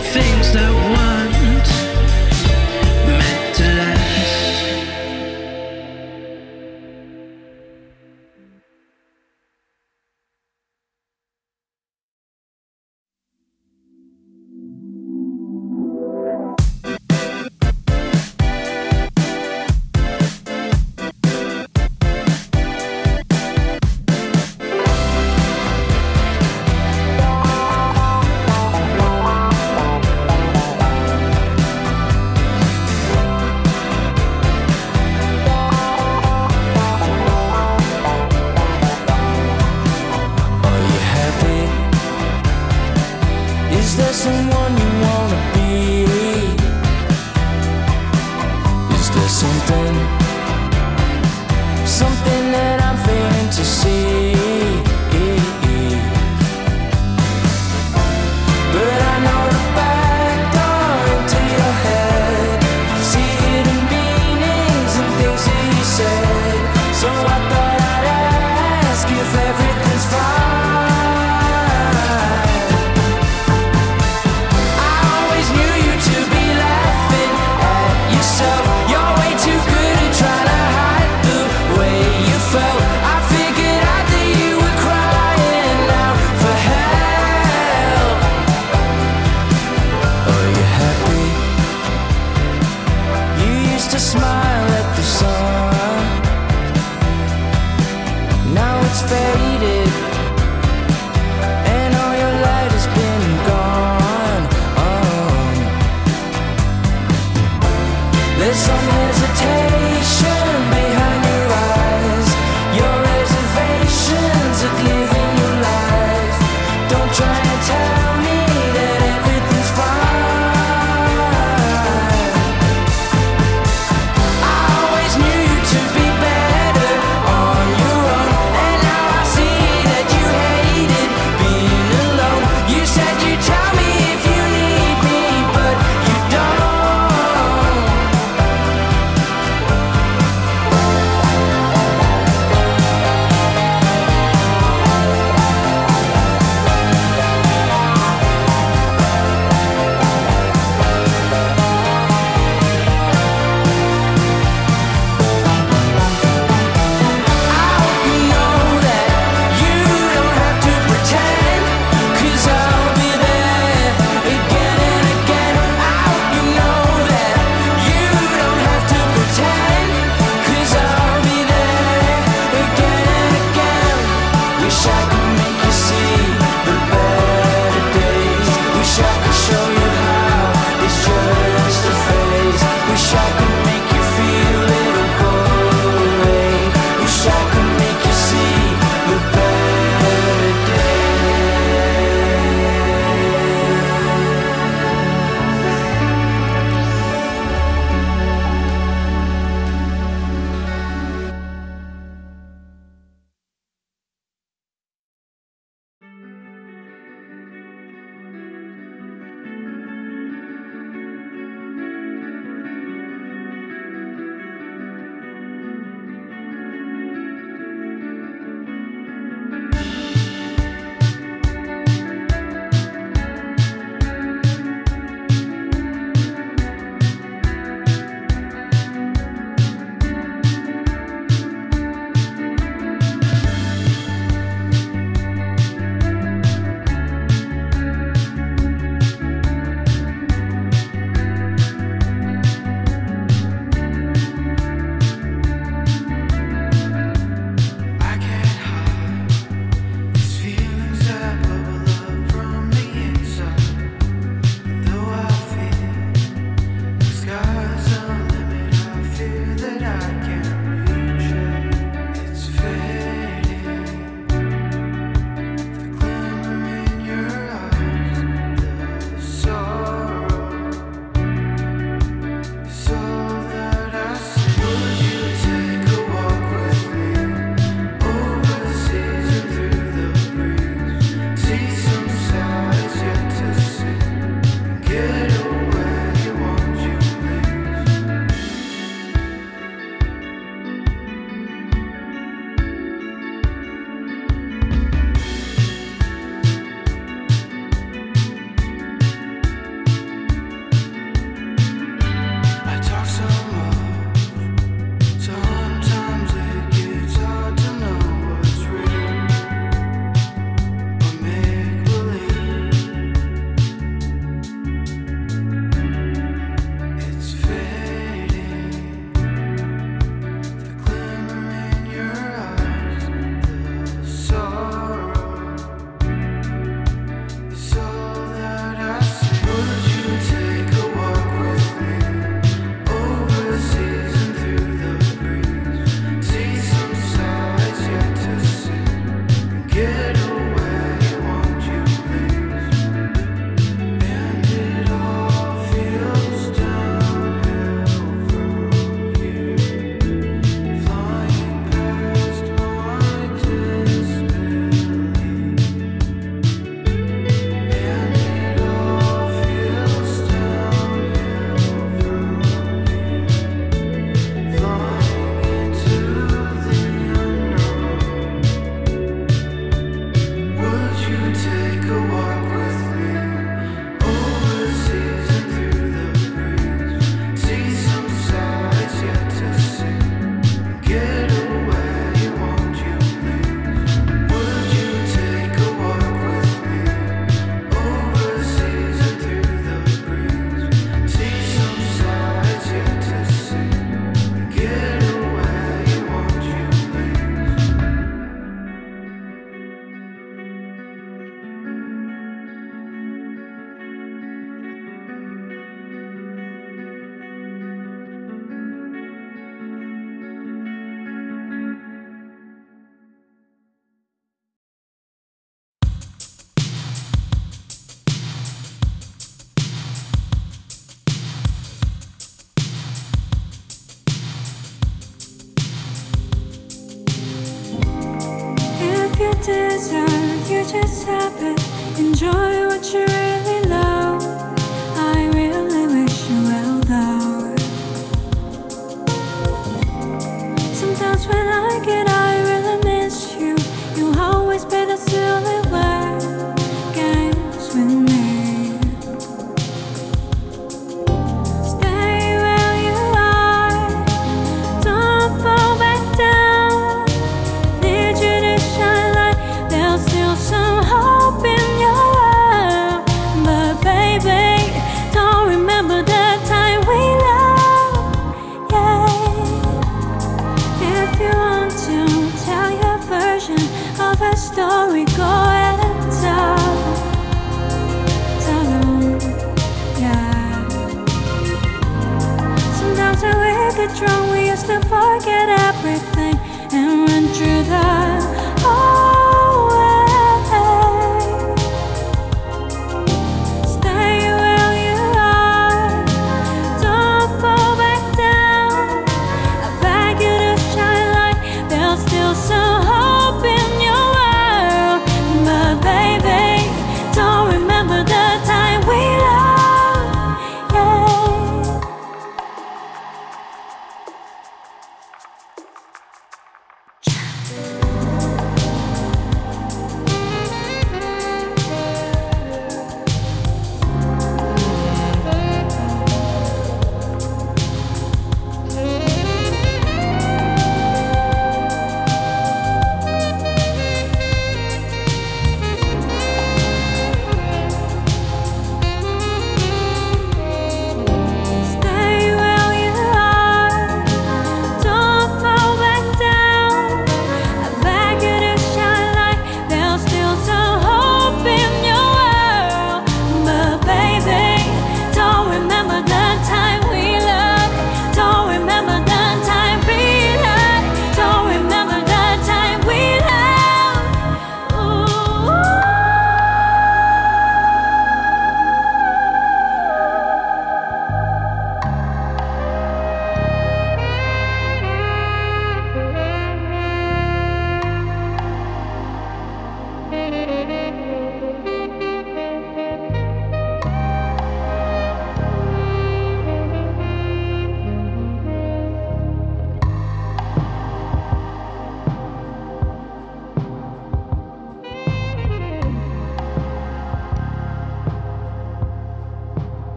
things that weren't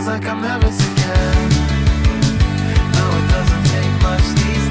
feels like I'm Elvis again No, it doesn't take much these days.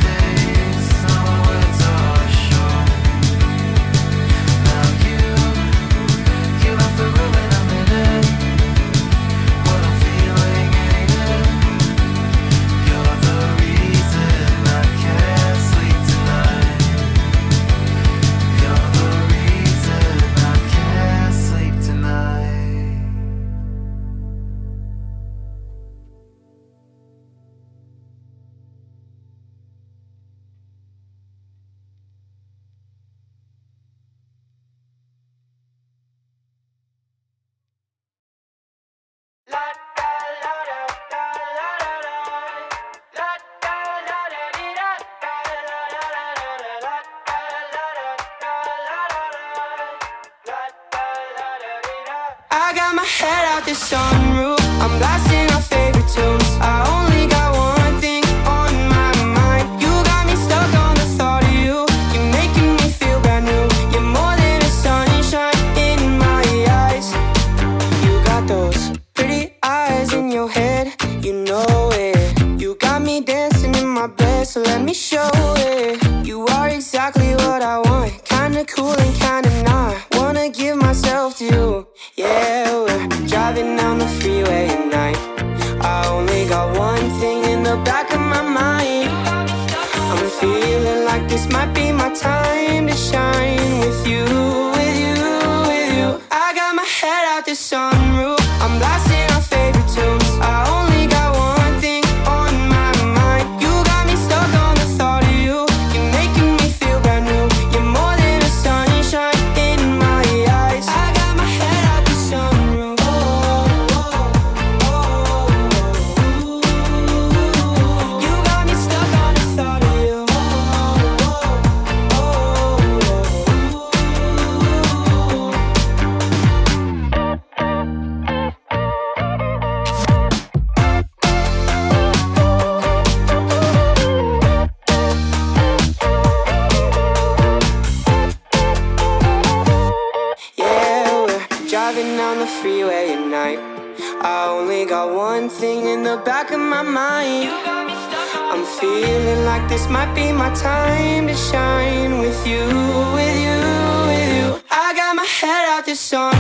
this might be my time to shine with you, with you, with you. I got my head out this song.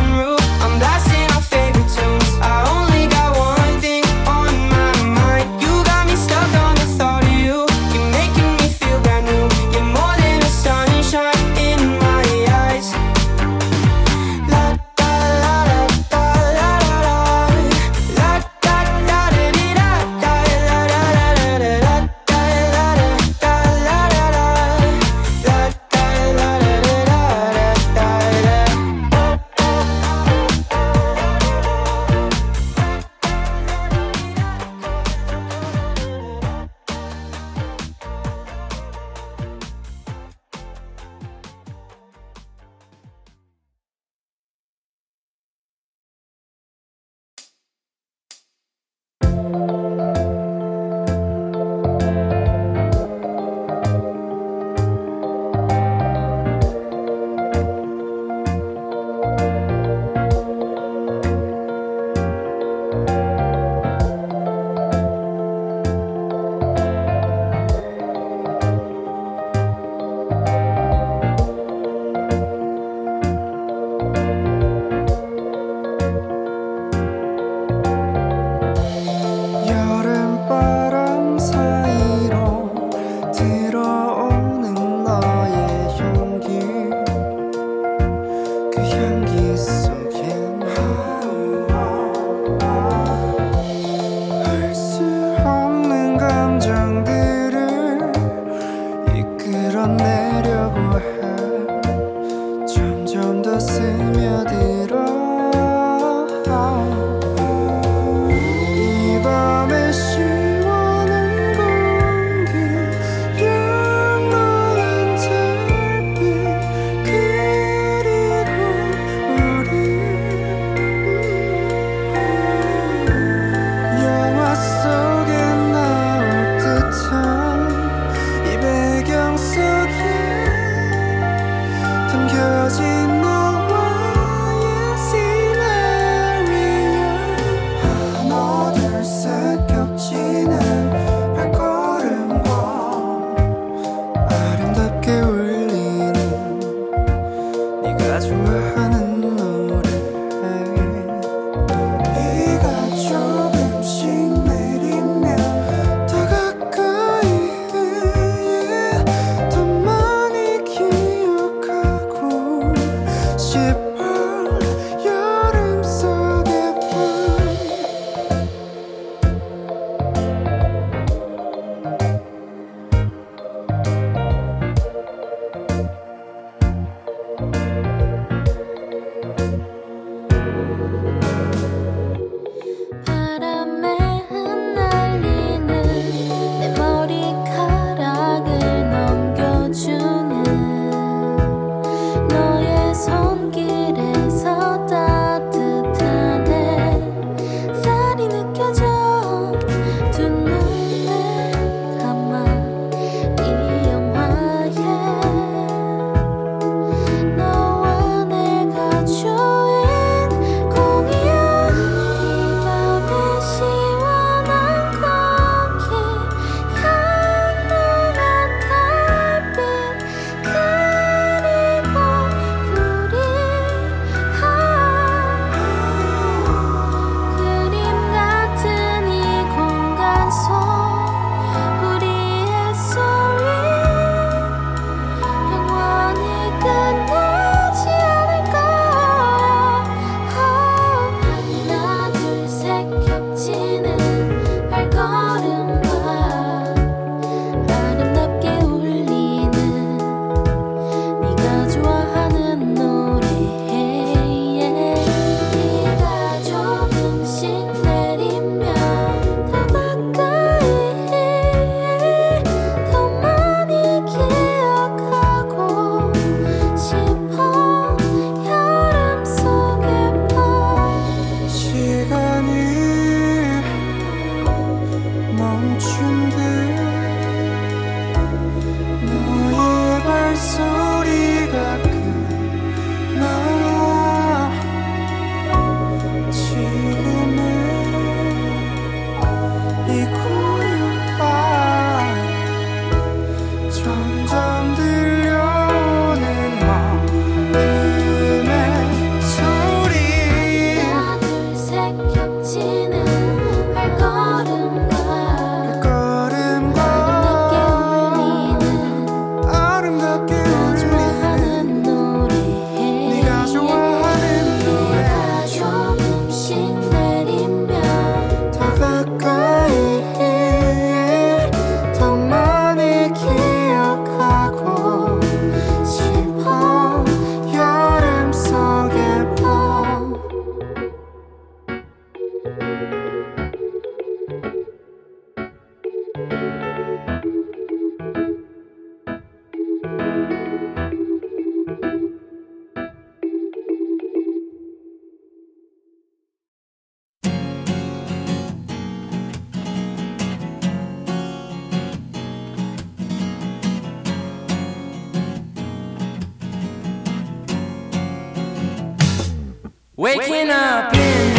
Waking up. In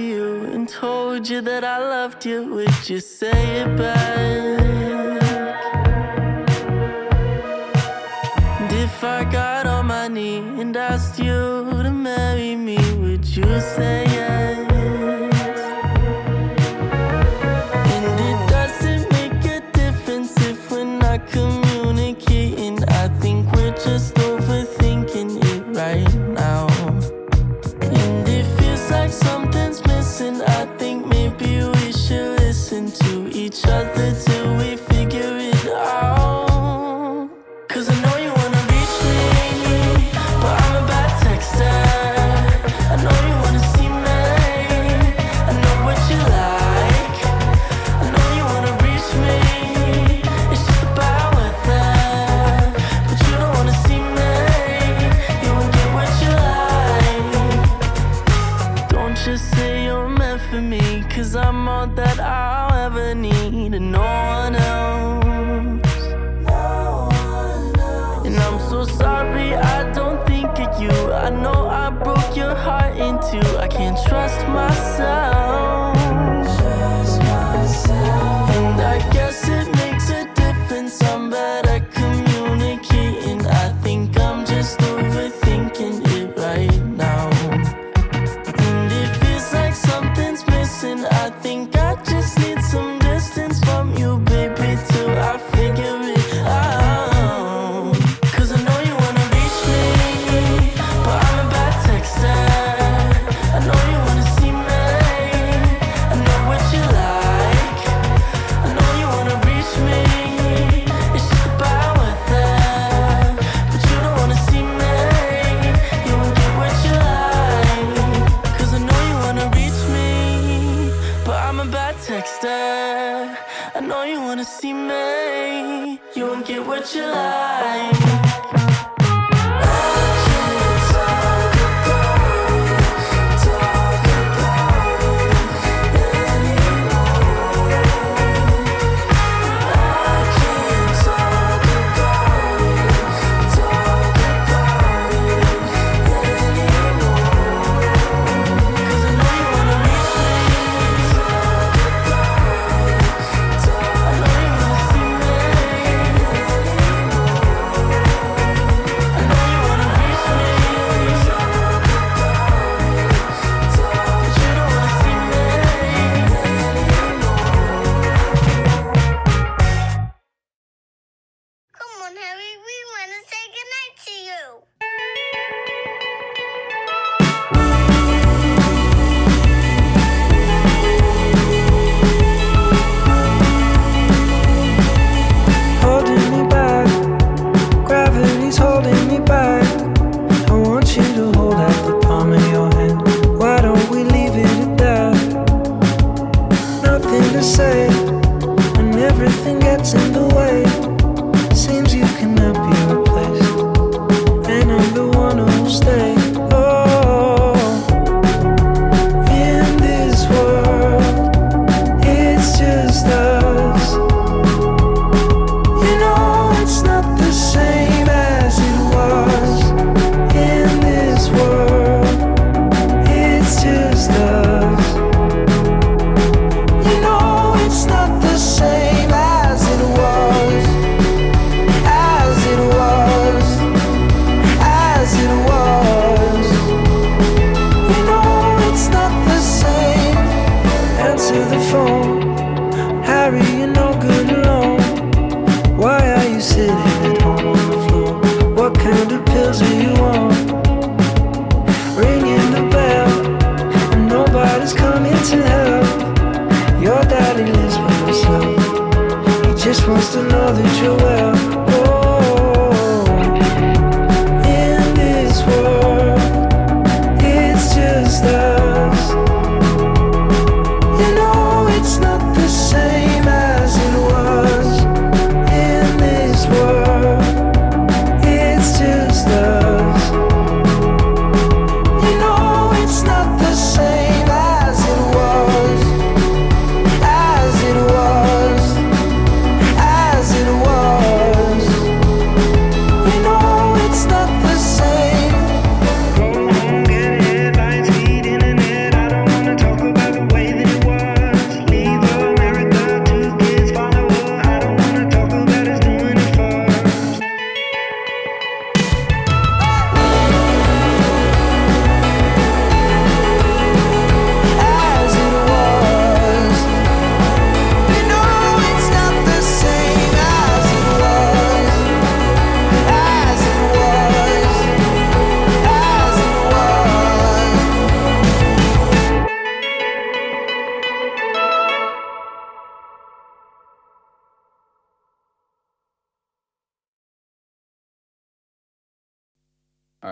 you and told you that I loved you, would you say it back? And if I got on my knee and asked you to marry me, would you say it?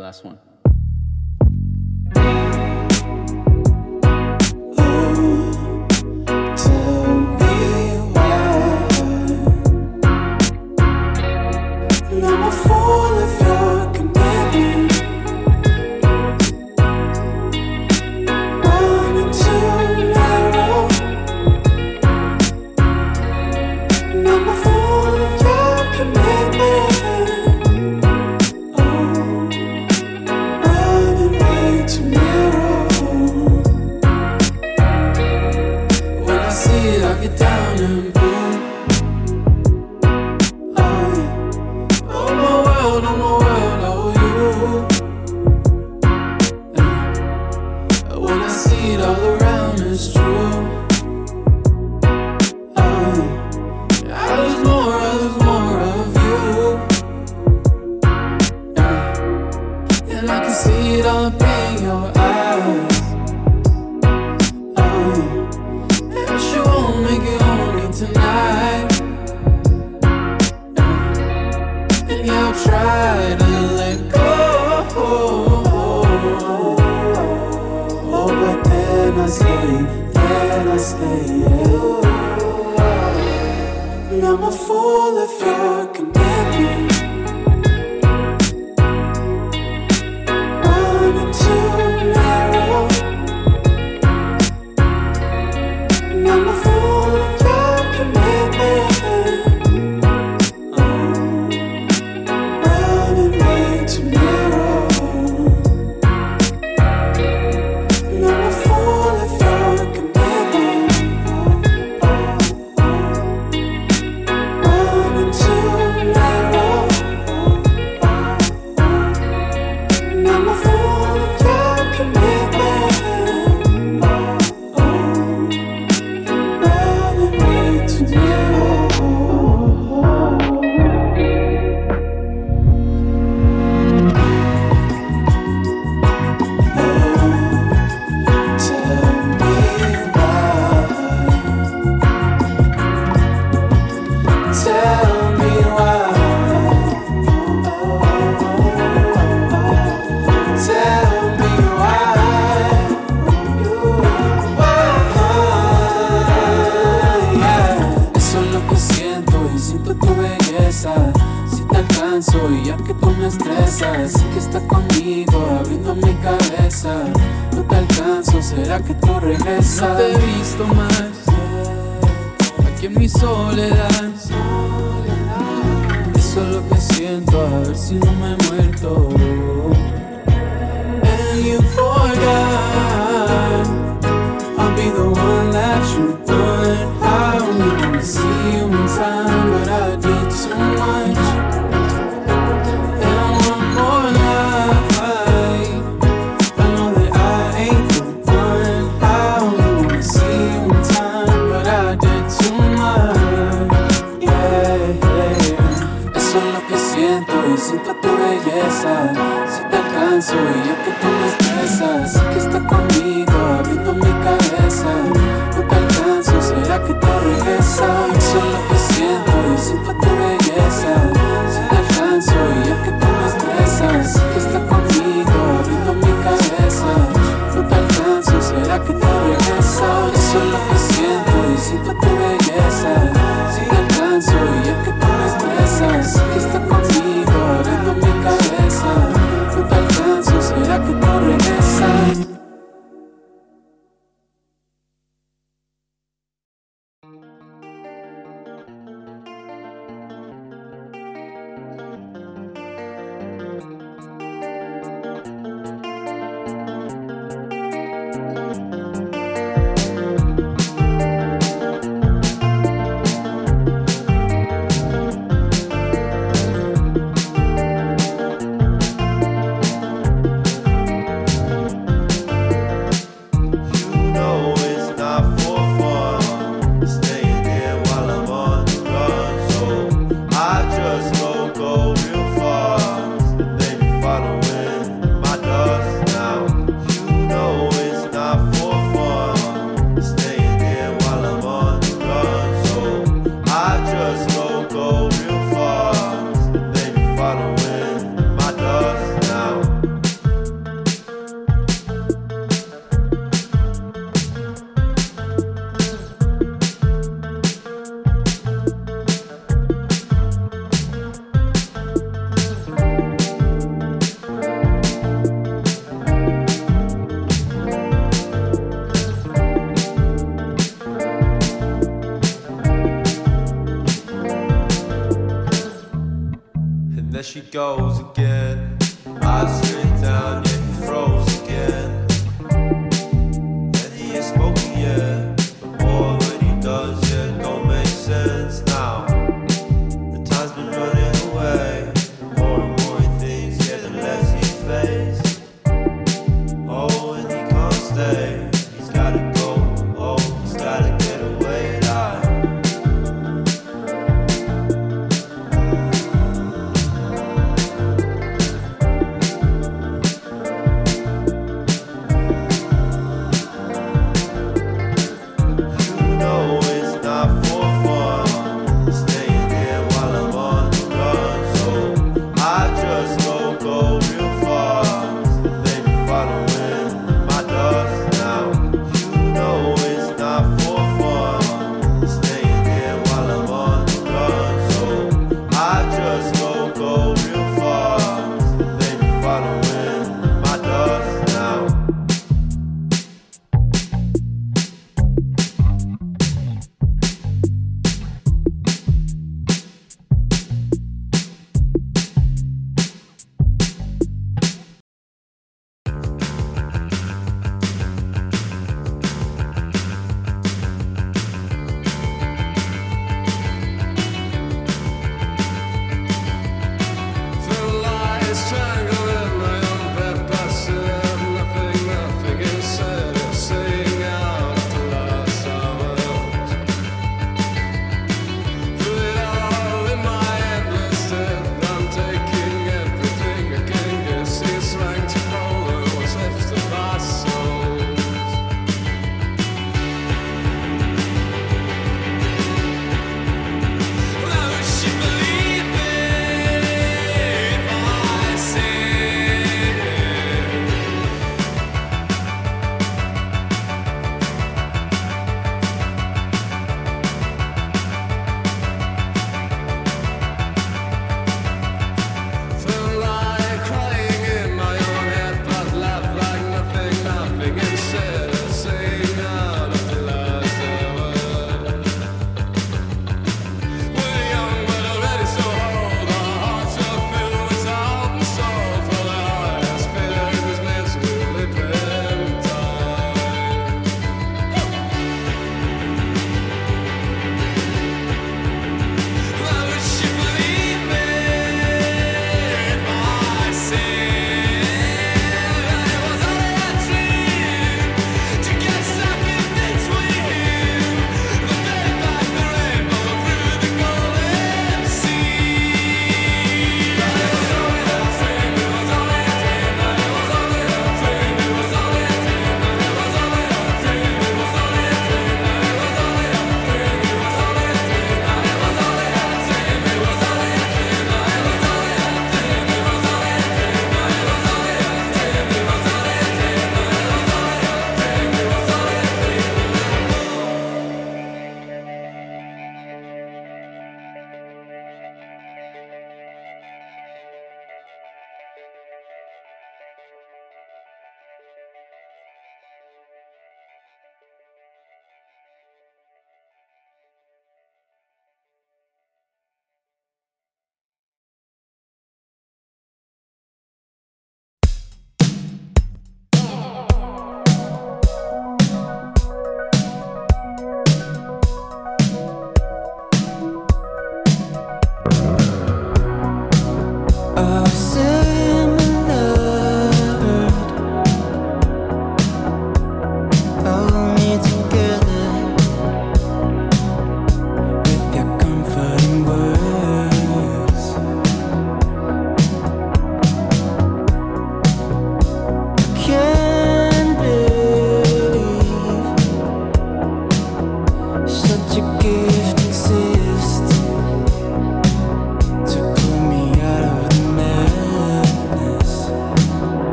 last one. stay, then I stay. Yeah. And I'm a fool if you. Me he muerto.